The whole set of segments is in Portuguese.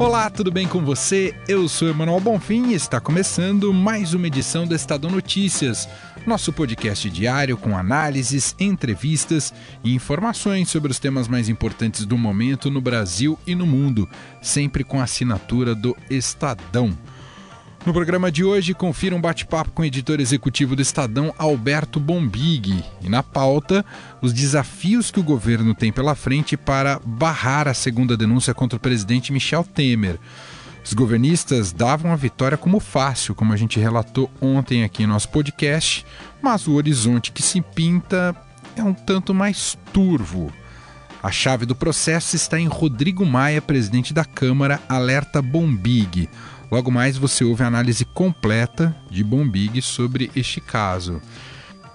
Olá, tudo bem com você? Eu sou Emanuel Bonfim e está começando mais uma edição do Estadão Notícias, nosso podcast diário com análises, entrevistas e informações sobre os temas mais importantes do momento no Brasil e no mundo, sempre com a assinatura do Estadão. No programa de hoje, confira um bate-papo com o editor executivo do Estadão, Alberto Bombig. E na pauta, os desafios que o governo tem pela frente para barrar a segunda denúncia contra o presidente Michel Temer. Os governistas davam a vitória como fácil, como a gente relatou ontem aqui em nosso podcast, mas o horizonte que se pinta é um tanto mais turvo. A chave do processo está em Rodrigo Maia, presidente da Câmara, alerta Bombig. Logo mais você ouve a análise completa de Bombig sobre este caso.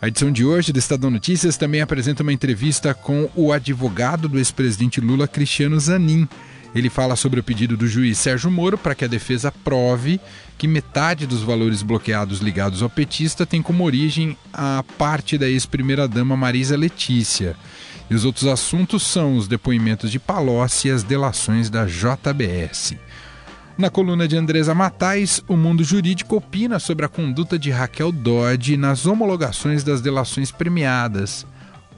A edição de hoje do Estadão Notícias também apresenta uma entrevista com o advogado do ex-presidente Lula, Cristiano Zanin. Ele fala sobre o pedido do juiz Sérgio Moro para que a defesa prove que metade dos valores bloqueados ligados ao petista tem como origem a parte da ex-primeira-dama Marisa Letícia. E os outros assuntos são os depoimentos de Palocci e as delações da JBS. Na coluna de Andresa Matais, o mundo jurídico opina sobre a conduta de Raquel Dodge nas homologações das delações premiadas.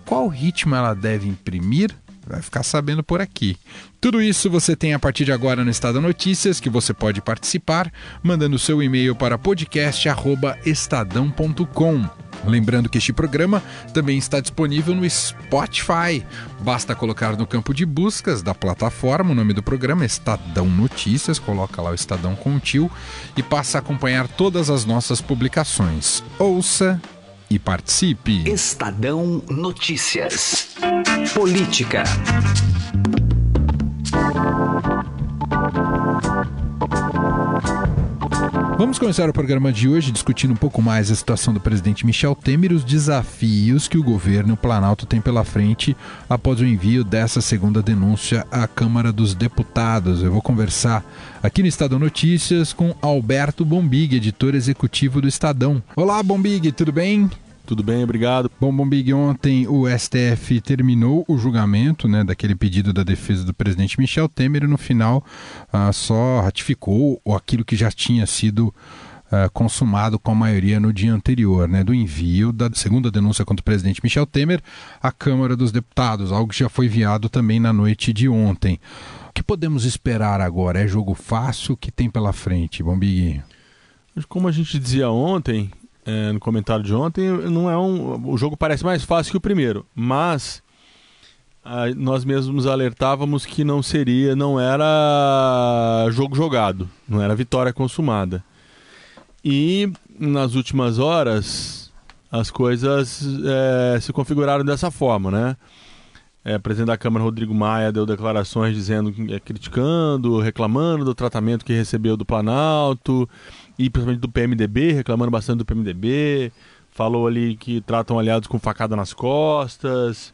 Qual ritmo ela deve imprimir? Vai ficar sabendo por aqui. Tudo isso você tem a partir de agora no Estado Notícias, que você pode participar mandando seu e-mail para podcast@estadão.com. Lembrando que este programa também está disponível no Spotify. Basta colocar no campo de buscas da plataforma o nome do programa Estadão Notícias, coloca lá o Estadão com tio e passa a acompanhar todas as nossas publicações. Ouça e participe. Estadão Notícias. Política. Vamos começar o programa de hoje discutindo um pouco mais a situação do presidente Michel Temer e os desafios que o governo Planalto tem pela frente após o envio dessa segunda denúncia à Câmara dos Deputados. Eu vou conversar aqui no Estadão Notícias com Alberto Bombig, editor executivo do Estadão. Olá, Bombig, tudo bem? Tudo bem, obrigado. Bom, Bombig, ontem o STF terminou o julgamento né, daquele pedido da defesa do presidente Michel Temer e no final ah, só ratificou aquilo que já tinha sido ah, consumado com a maioria no dia anterior, né, do envio da segunda denúncia contra o presidente Michel Temer à Câmara dos Deputados, algo que já foi enviado também na noite de ontem. O que podemos esperar agora? É jogo fácil? O que tem pela frente, Bombig? Como a gente dizia ontem, é, no comentário de ontem, não é um, o jogo parece mais fácil que o primeiro, mas a, nós mesmos alertávamos que não seria, não era jogo jogado, não era vitória consumada. E nas últimas horas as coisas é, se configuraram dessa forma, né? É, presidente da Câmara, Rodrigo Maia, deu declarações dizendo, é, criticando, reclamando do tratamento que recebeu do Planalto, e principalmente do PMDB, reclamando bastante do PMDB. Falou ali que tratam aliados com facada nas costas.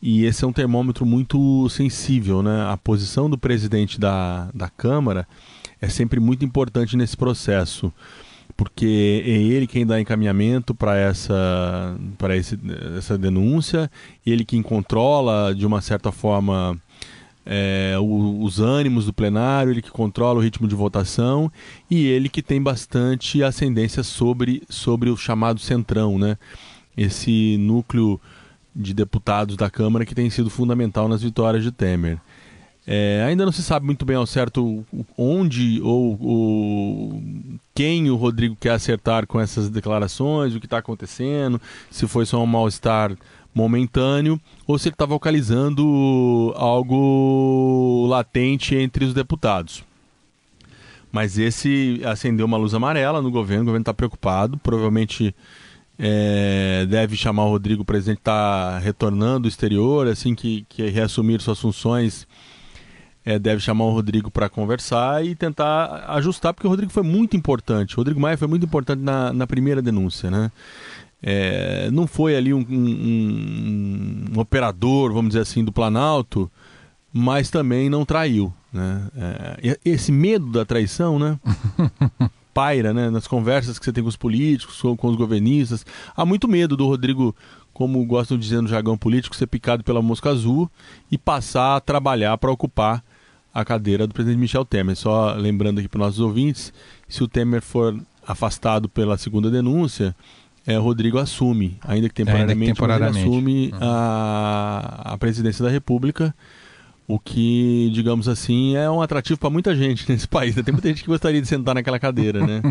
E esse é um termômetro muito sensível, né? A posição do presidente da, da Câmara é sempre muito importante nesse processo, porque é ele quem dá encaminhamento para essa, essa denúncia, ele quem controla, de uma certa forma, é, o, os ânimos do plenário, ele que controla o ritmo de votação e ele que tem bastante ascendência sobre, sobre o chamado centrão, né? esse núcleo de deputados da Câmara que tem sido fundamental nas vitórias de Temer. É, ainda não se sabe muito bem ao certo onde ou, ou, quem o Rodrigo quer acertar com essas declarações, o que está acontecendo, se foi só um mal-estar momentâneo ou se ele está vocalizando algo latente entre os deputados. Mas esse acendeu uma luz amarela no governo, o governo está preocupado, provavelmente é, deve chamar o Rodrigo, o presidente está retornando do exterior, assim que, que reassumir suas funções, é, deve chamar o Rodrigo para conversar e tentar ajustar, porque o Rodrigo foi muito importante, o Rodrigo Maia foi muito importante na, na primeira denúncia, né? É, não foi ali um, um, um, operador, vamos dizer assim, do Planalto, mas também não traiu. Né? É, esse medo da traição, né? paira né, nas conversas que você tem com os políticos, com, com os governistas. Há muito medo do Rodrigo, como gostam de dizer no jargão político, ser picado pela mosca azul e passar a trabalhar para ocupar a cadeira do presidente Michel Temer. Só lembrando aqui para os nossos ouvintes, se o Temer for afastado pela segunda denúncia, é, Rodrigo assume, ainda que temporariamente, ainda que temporariamente. assume uhum. a, a presidência da República o que, digamos assim, é um atrativo para muita gente nesse país. Tem muita gente que gostaria de sentar naquela cadeira, né?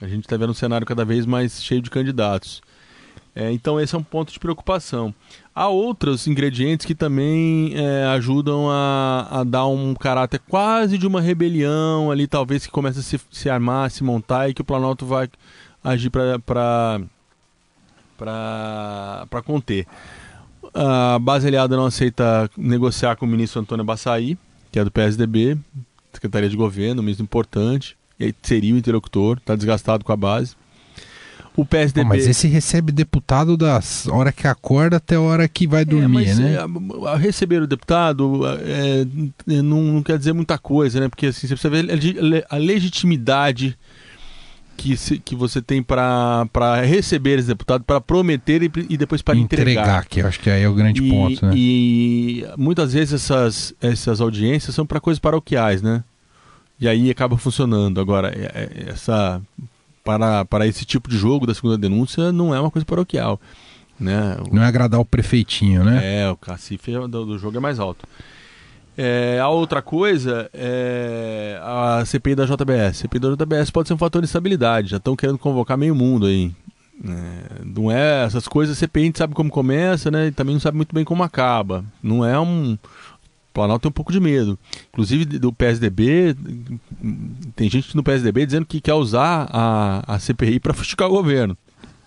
A gente está vendo um cenário cada vez mais cheio de candidatos. É, então esse é um ponto de preocupação. Há outros ingredientes que também é, ajudam a, a, dar um caráter quase de uma rebelião ali, talvez que comece a se, se armar, se montar e que o Planalto vai agir para conter. A base aliada não aceita negociar com o ministro Antônio Baçaí, que é do PSDB, Secretaria de Governo, um ministro importante, e seria o interlocutor, está desgastado com a base. O PSDB. mas esse recebe deputado das hora que acorda até a hora que vai é, dormir, é, né? É, receber o deputado é, não, não, quer dizer muita coisa, né? Porque assim, você precisa ver a legitimidade que, se, que você tem para receber esse deputado, para prometer e, e depois para entregar. Entregar, que eu acho que aí é o grande e, ponto, né? E muitas vezes essas, essas audiências são para coisas paroquiais, né? E aí acaba funcionando. Agora, é, é, essa para, para esse tipo de jogo da segunda denúncia não é uma coisa paroquial. Né? Não é agradar o prefeitinho, né? É, o cacife do, do jogo é mais alto. É, a outra coisa é a CPI da JBS. A CPI da JBS pode ser um fator de estabilidade. Já estão querendo convocar meio mundo aí. É, não é essas coisas, a CPI a gente sabe como começa, né? E também não sabe muito bem como acaba. Não é um. O Planalto tem um pouco de medo. Inclusive do PSDB, tem gente no PSDB dizendo que quer usar a, a CPI para fustigar o governo.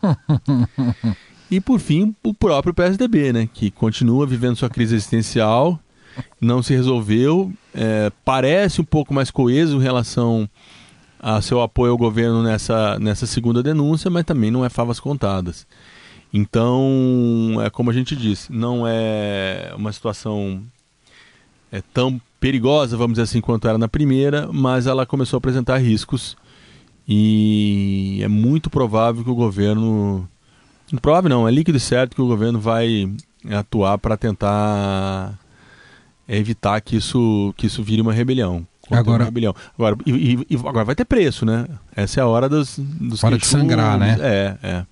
e por fim, o próprio PSDB, né? Que continua vivendo sua crise existencial não se resolveu. É, parece um pouco mais coeso em relação a seu apoio ao governo nessa, nessa segunda denúncia, mas também não é favas contadas. Então, é como a gente disse, não é uma situação é, tão perigosa, vamos dizer assim, quanto era na primeira, mas ela começou a apresentar riscos e é muito provável que o governo. Provável não, é líquido e certo que o governo vai atuar para tentar é evitar que isso, que isso vire uma rebelião. Agora, uma rebelião. Agora, e, e, agora vai ter preço, né? Essa é a hora dos, dos hora de sangrar, né? É, é.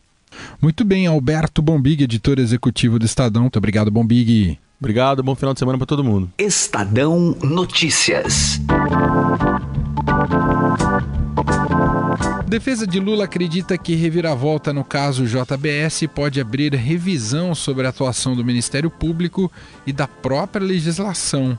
Muito bem, Alberto Bombig, editor executivo do Estadão. Muito obrigado, Bombig. Obrigado, bom final de semana para todo mundo. Estadão Notícias. Defesa de Lula acredita que reviravolta no caso JBS pode abrir revisão sobre a atuação do Ministério Público e da própria legislação.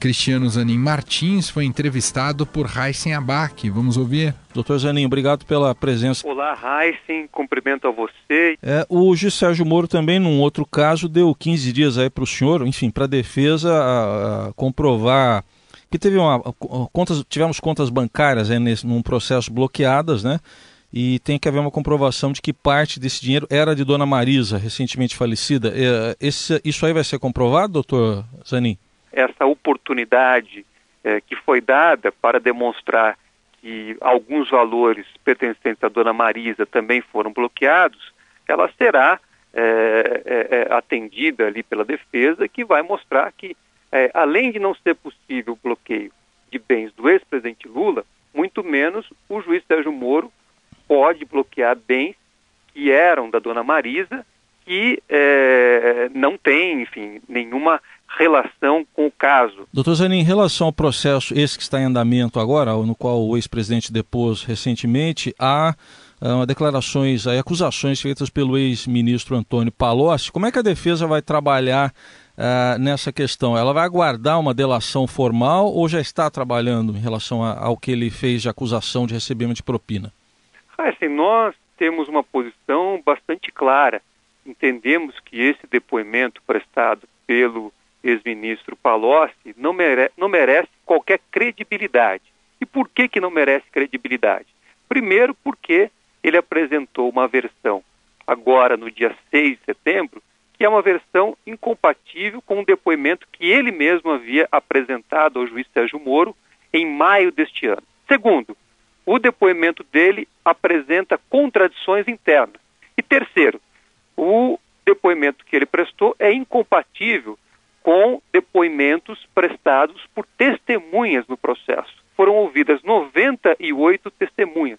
Cristiano Zanin Martins foi entrevistado por Heisen Abac. Vamos ouvir. Doutor Zanin, obrigado pela presença. Olá, Heisen, cumprimento a você. É, o juiz Sérgio Moro também, num outro caso, deu 15 dias aí para o senhor, enfim, para a defesa a, a comprovar que teve uma, contas, tivemos contas bancárias aí nesse, num processo bloqueadas, né? E tem que haver uma comprovação de que parte desse dinheiro era de Dona Marisa, recentemente falecida. É, esse, isso aí vai ser comprovado, doutor Zanin? Essa oportunidade é, que foi dada para demonstrar que alguns valores pertencentes à Dona Marisa também foram bloqueados, ela será é, é, é atendida ali pela defesa, que vai mostrar que é, além de não ser possível o bloqueio de bens do ex-presidente Lula, muito menos o juiz Sérgio Moro pode bloquear bens que eram da dona Marisa, que é, não tem, enfim, nenhuma relação com o caso. Doutor Zanin, em relação ao processo, esse que está em andamento agora, no qual o ex-presidente depôs recentemente, há uh, declarações, há acusações feitas pelo ex-ministro Antônio Palocci. Como é que a defesa vai trabalhar uh, nessa questão? Ela vai aguardar uma delação formal ou já está trabalhando em relação a, ao que ele fez de acusação de recebimento de propina? Ah, assim, nós temos uma posição bastante clara. Entendemos que esse depoimento prestado pelo ex-ministro Palocci não, mere não merece qualquer credibilidade. E por que, que não merece credibilidade? Primeiro, porque ele apresentou uma versão agora no dia 6 de setembro que é uma versão incompatível com o depoimento que ele mesmo havia apresentado ao juiz Sérgio Moro em maio deste ano. Segundo, o depoimento dele apresenta contradições internas. E terceiro, o depoimento que ele prestou é incompatível com depoimentos prestados por testemunhas no processo. Foram ouvidas 98 testemunhas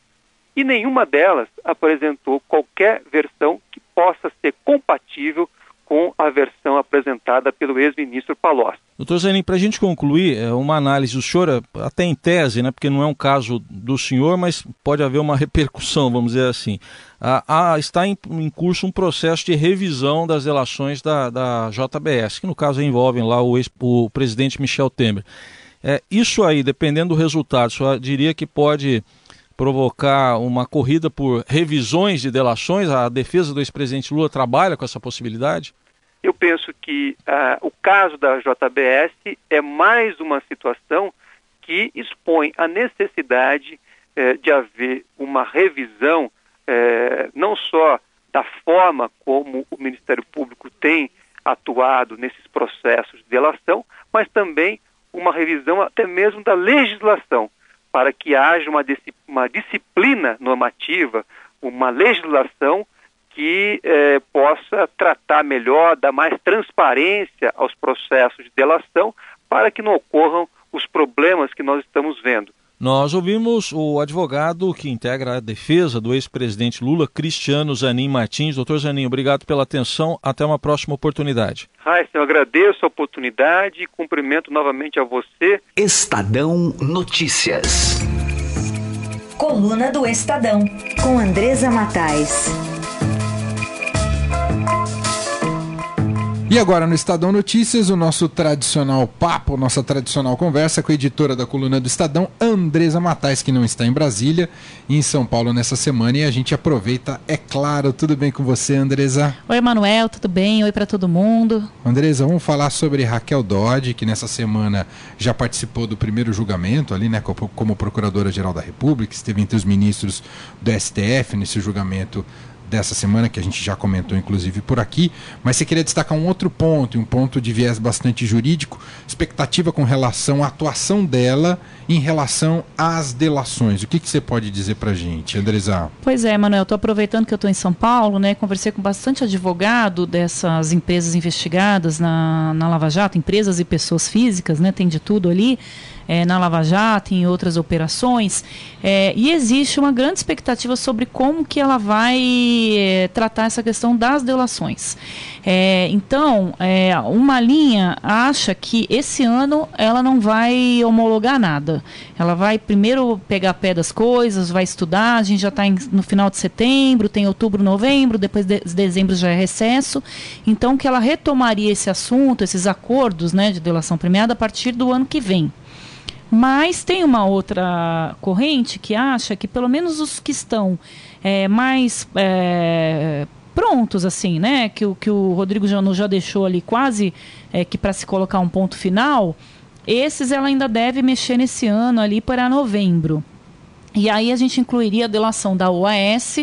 e nenhuma delas apresentou qualquer versão que possa ser compatível com a versão apresentada pelo ex-ministro Palocci. Doutor Zanin, para a gente concluir, é uma análise, o senhor, até em tese, né, porque não é um caso do senhor, mas pode haver uma repercussão, vamos dizer assim. Ah, ah, está em, em, curso um processo de revisão das relações da, da JBS, que no caso envolvem lá o, ex, o presidente Michel Temer. É, isso aí, dependendo do resultado, o senhor diria que pode provocar uma corrida por revisões de delações? A defesa do ex-presidente Lula trabalha com essa possibilidade? Eu penso que uh, o caso da JBS é mais uma situação que expõe a necessidade uh, de haver uma revisão, uh, não só da forma como o Ministério Público tem atuado nesses processos de delação, mas também uma revisão até mesmo da legislação para que haja uma, uma disciplina normativa, uma legislação que eh, possa tratar melhor, dar mais transparência aos processos de delação, para que não ocorram os problemas que nós estamos vendo. Nós ouvimos o advogado que integra a defesa do ex-presidente Lula, Cristiano Zanin Martins. Doutor Zanin, obrigado pela atenção. Até uma próxima oportunidade. Raíssa, eu agradeço a oportunidade e cumprimento novamente a você. Estadão Notícias. Coluna do Estadão, com Andresa Matais. E agora no Estadão Notícias, o nosso tradicional papo, nossa tradicional conversa com a editora da coluna do Estadão, Andresa Matais, que não está em Brasília em São Paulo nessa semana. E a gente aproveita, é claro. Tudo bem com você, Andresa? Oi, Manuel, tudo bem? Oi para todo mundo. Andresa, vamos falar sobre Raquel Dodge, que nessa semana já participou do primeiro julgamento ali, né, como Procuradora-Geral da República, esteve entre os ministros do STF nesse julgamento dessa semana, que a gente já comentou inclusive por aqui, mas você queria destacar um outro ponto, um ponto de viés bastante jurídico, expectativa com relação à atuação dela em relação às delações. O que, que você pode dizer para a gente, Andresa? Pois é, Manuel, estou aproveitando que eu estou em São Paulo, né, conversei com bastante advogado dessas empresas investigadas na, na Lava Jato, empresas e pessoas físicas, né, tem de tudo ali, é, na Lava Jato, em outras operações, é, e existe uma grande expectativa sobre como que ela vai é, tratar essa questão das delações. É, então, é, uma linha acha que esse ano ela não vai homologar nada. Ela vai primeiro pegar pé das coisas, vai estudar. A gente já está no final de setembro, tem outubro, novembro, depois de dezembro já é recesso. Então, que ela retomaria esse assunto, esses acordos né, de delação premiada a partir do ano que vem. Mas tem uma outra corrente que acha que pelo menos os que estão é, mais é, prontos, assim, né? Que, que o Rodrigo Janot já deixou ali quase é, que para se colocar um ponto final, esses ela ainda deve mexer nesse ano ali para novembro. E aí a gente incluiria a delação da OAS,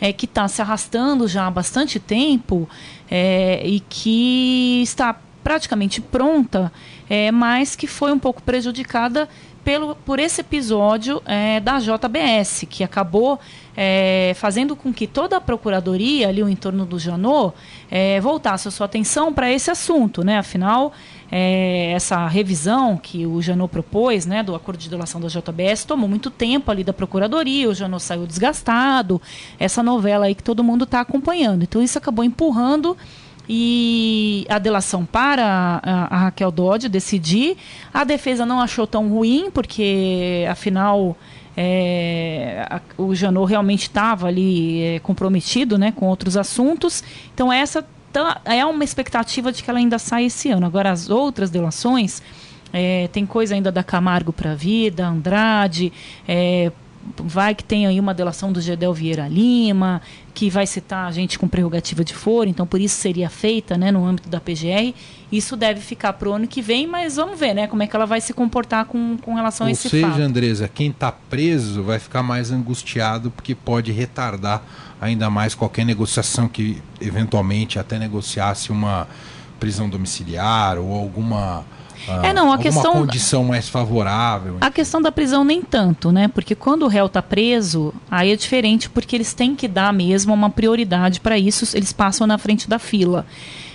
é, que está se arrastando já há bastante tempo é, e que está praticamente pronta, é, mas que foi um pouco prejudicada pelo, por esse episódio é, da JBS, que acabou é, fazendo com que toda a procuradoria ali, o entorno do Janot, é, voltasse a sua atenção para esse assunto, né? Afinal, é, essa revisão que o Janot propôs, né, do acordo de delação da JBS, tomou muito tempo ali da procuradoria, o Janot saiu desgastado, essa novela aí que todo mundo está acompanhando. Então isso acabou empurrando e a delação para a, a Raquel Dodge decidir. A defesa não achou tão ruim, porque afinal é, a, o Janot realmente estava ali é, comprometido né, com outros assuntos. Então essa tá, é uma expectativa de que ela ainda saia esse ano. Agora as outras delações. É, tem coisa ainda da Camargo para vir, da Andrade, é, vai que tem aí uma delação do Gedel Vieira Lima, que vai citar a gente com prerrogativa de foro, então por isso seria feita né, no âmbito da PGR. Isso deve ficar para o ano que vem, mas vamos ver né, como é que ela vai se comportar com, com relação Ou a esse seja, fato. Andresa, quem está preso vai ficar mais angustiado porque pode retardar ainda mais qualquer negociação que eventualmente até negociasse uma prisão domiciliar ou alguma É, não, a questão- condição mais favorável. A questão da prisão nem tanto, né? Porque quando o réu está preso, aí é diferente porque eles têm que dar mesmo uma prioridade para isso, eles passam na frente da fila.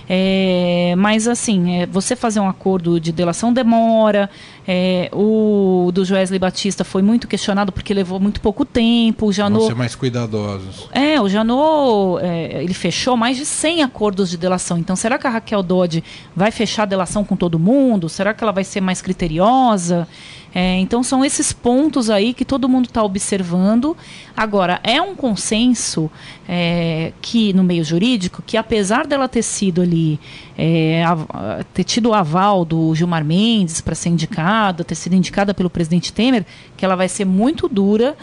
É, mas assim, é, você fazer um acordo de delação demora. é, o do Joesley Batista foi muito questionado porque levou muito pouco tempo. O Janot ser mais cuidadosos. é, o Janot, é, ele fechou mais de 100 acordos de delação. Então, será que a Raquel Dodge vai fechar a delação com todo mundo? Será que ela vai ser mais criteriosa? É, então, são esses pontos aí que todo mundo está observando. Agora, é um consenso é, que, no meio jurídico, que apesar dela ter sido ali, é, av- ter tido o aval do Gilmar Mendes para ser indicada, ter sido indicada pelo presidente Temer, que ela vai ser muito dura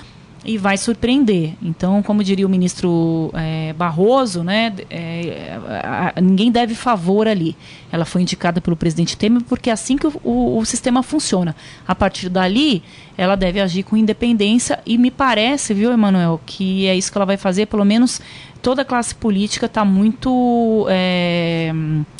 e vai surpreender. Então, como diria o ministro eh, Barroso, né, eh, a- a- ninguém deve favor ali. Ela foi indicada pelo presidente Temer porque é assim que o, o- o sistema funciona. A partir dali, ela deve agir com independência e me parece, viu, Emanuel, que é isso que ela vai fazer. Pelo menos toda a classe política está muito eh,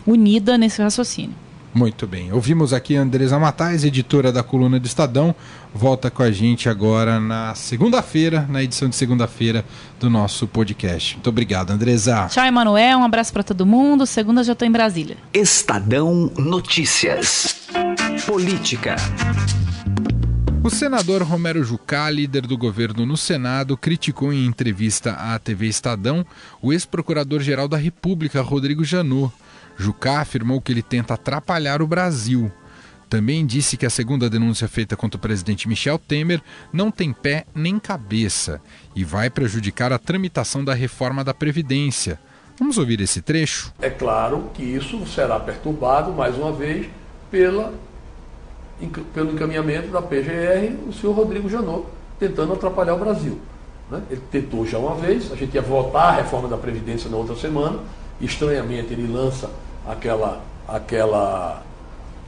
unida nesse raciocínio. Muito bem. Ouvimos aqui a Andresa Matais, editora da coluna do Estadão. Volta com a gente agora na segunda-feira, na edição de segunda-feira do nosso podcast. Muito obrigado, Andresa. Tchau, Emanuel. Um abraço para todo mundo. Segunda já estou em Brasília. Estadão Notícias. Política. O senador Romero Jucá, líder do governo no Senado, criticou em entrevista à TV Estadão o ex-procurador-geral da República, Rodrigo Janot. Jucá afirmou que ele tenta atrapalhar o Brasil. Também disse que a segunda denúncia feita contra o presidente Michel Temer não tem pé nem cabeça e vai prejudicar a tramitação da reforma da Previdência. Vamos ouvir esse trecho? É claro que isso será perturbado, mais uma vez, pela, pelo encaminhamento da PGR, o senhor Rodrigo Janot, tentando atrapalhar o Brasil. né? Ele tentou já uma vez, a gente ia votar a reforma da Previdência na outra semana, estranhamente ele lança aquela, aquela,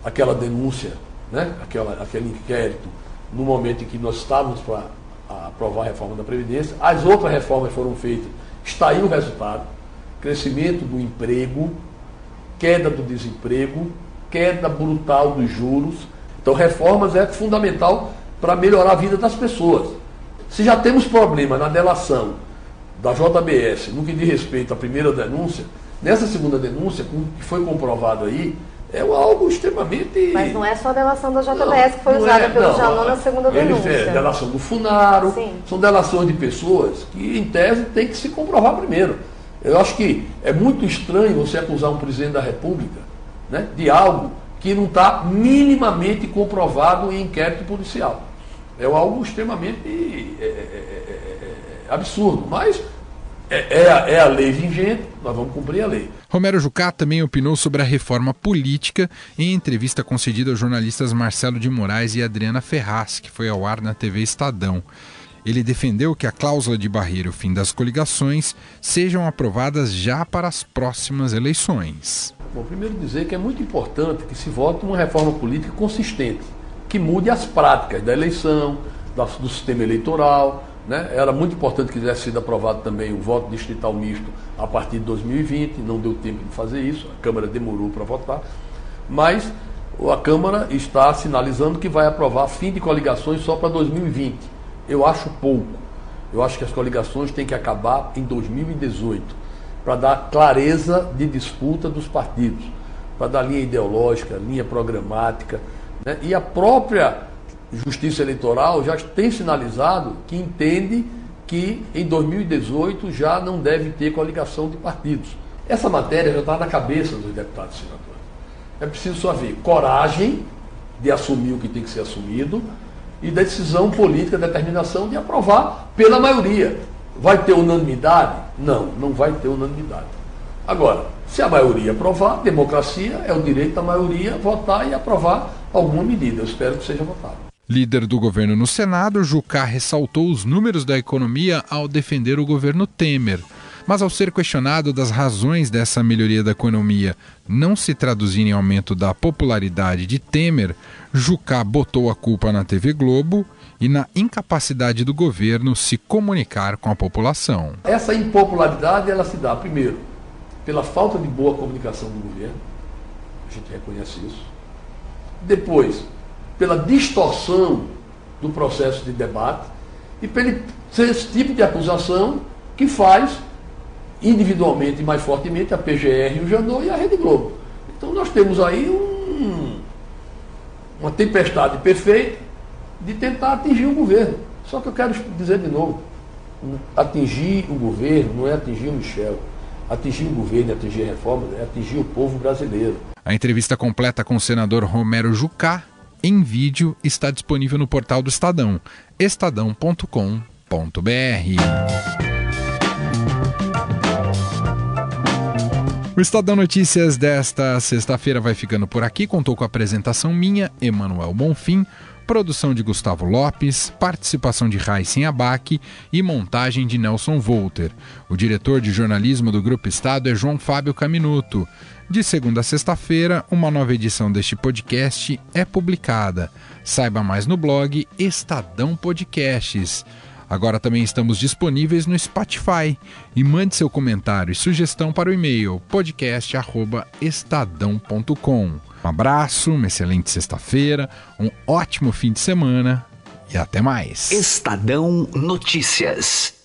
aquela denúncia, né? aquela, aquele inquérito, no momento em que nós estávamos para aprovar a reforma da Previdência. As outras reformas foram feitas, está aí o resultado crescimento do emprego, queda do desemprego, queda brutal dos juros. Então, reformas é fundamental para melhorar a vida das pessoas. Se já temos problema na delação da JBS no que diz respeito à primeira denúncia, nessa segunda denúncia, que foi comprovado aí, é algo extremamente. Mas não é só a delação da JBS que foi Não usada é, pelo não. Janot na segunda denúncia. fez delação do Funaro, Sim. são delações de pessoas que, em tese, tem que se comprovar primeiro. Eu acho que é muito estranho você acusar um presidente da República né, de algo que não está minimamente comprovado em inquérito policial. É algo extremamente é, é, é, é, absurdo. Mas é, é a, é a lei vigente, nós vamos cumprir a lei. Romero Jucá também opinou sobre a reforma política em entrevista concedida aos jornalistas Marcelo de Moraes e Adriana Ferraz, que foi ao ar na TV Estadão. Ele defendeu que a cláusula de barreira e o fim das coligações sejam aprovadas já para as próximas eleições. Bom, primeiro dizer que é muito importante que se vote uma reforma política consistente, que mude as práticas da eleição, do sistema eleitoral. Né? Era muito importante que tivesse sido aprovado também o voto distrital misto a partir de 2020, não deu tempo de fazer isso, a Câmara demorou para votar, mas a Câmara está sinalizando que vai aprovar fim de coligações só para 2020. Eu acho pouco. Eu acho que as coligações têm que acabar em 2018 para dar clareza de disputa dos partidos, para dar linha ideológica, linha programática. né? E a própria Justiça Eleitoral já tem sinalizado que entende que em 2018 já não deve ter coligação de partidos. Essa matéria já está na cabeça dos deputados e senadores. É preciso só ver coragem de assumir o que tem que ser assumido e decisão política, determinação de aprovar pela maioria. Vai ter unanimidade? Não, não vai ter unanimidade. Agora, se a maioria aprovar, democracia é o direito da maioria votar e aprovar alguma medida. Eu espero que seja votado. Líder do governo no Senado, Jucá ressaltou os números da economia ao defender o governo Temer. Mas ao ser questionado das razões dessa melhoria da economia não se traduzir em aumento da popularidade de Temer, Jucá botou a culpa na TV Globo e na incapacidade do governo se comunicar com a população. Essa impopularidade ela se dá primeiro pela falta de boa comunicação do governo, a gente reconhece isso. Depois, pela distorção do processo de debate e pelo esse tipo de acusação que faz individualmente e mais fortemente a PGR, o Janot e a Rede Globo. Então nós temos aí um, uma tempestade perfeita de tentar atingir o governo. Só que eu quero dizer de novo, atingir o governo não é atingir o Michel. Atingir o governo atingir a reforma é atingir o povo brasileiro. A entrevista completa com o senador Romero Jucá, em vídeo, está disponível no portal do Estadão, estadão.com.br. O Estadão Notícias desta sexta-feira vai ficando por aqui. Contou com a apresentação minha, Emanuel Bonfim, produção de Gustavo Lopes, participação de Raíssen Abac e montagem de Nelson Volter. O diretor de jornalismo do Grupo Estado é João Fábio Caminuto. De segunda a sexta-feira, uma nova edição deste podcast é publicada. Saiba mais no blog Estadão Podcasts. Agora também estamos disponíveis no Spotify. E mande seu comentário e sugestão para o e-mail podcast@estadão.com. Um abraço, uma excelente sexta-feira, um ótimo fim de semana e até mais. Estadão Notícias.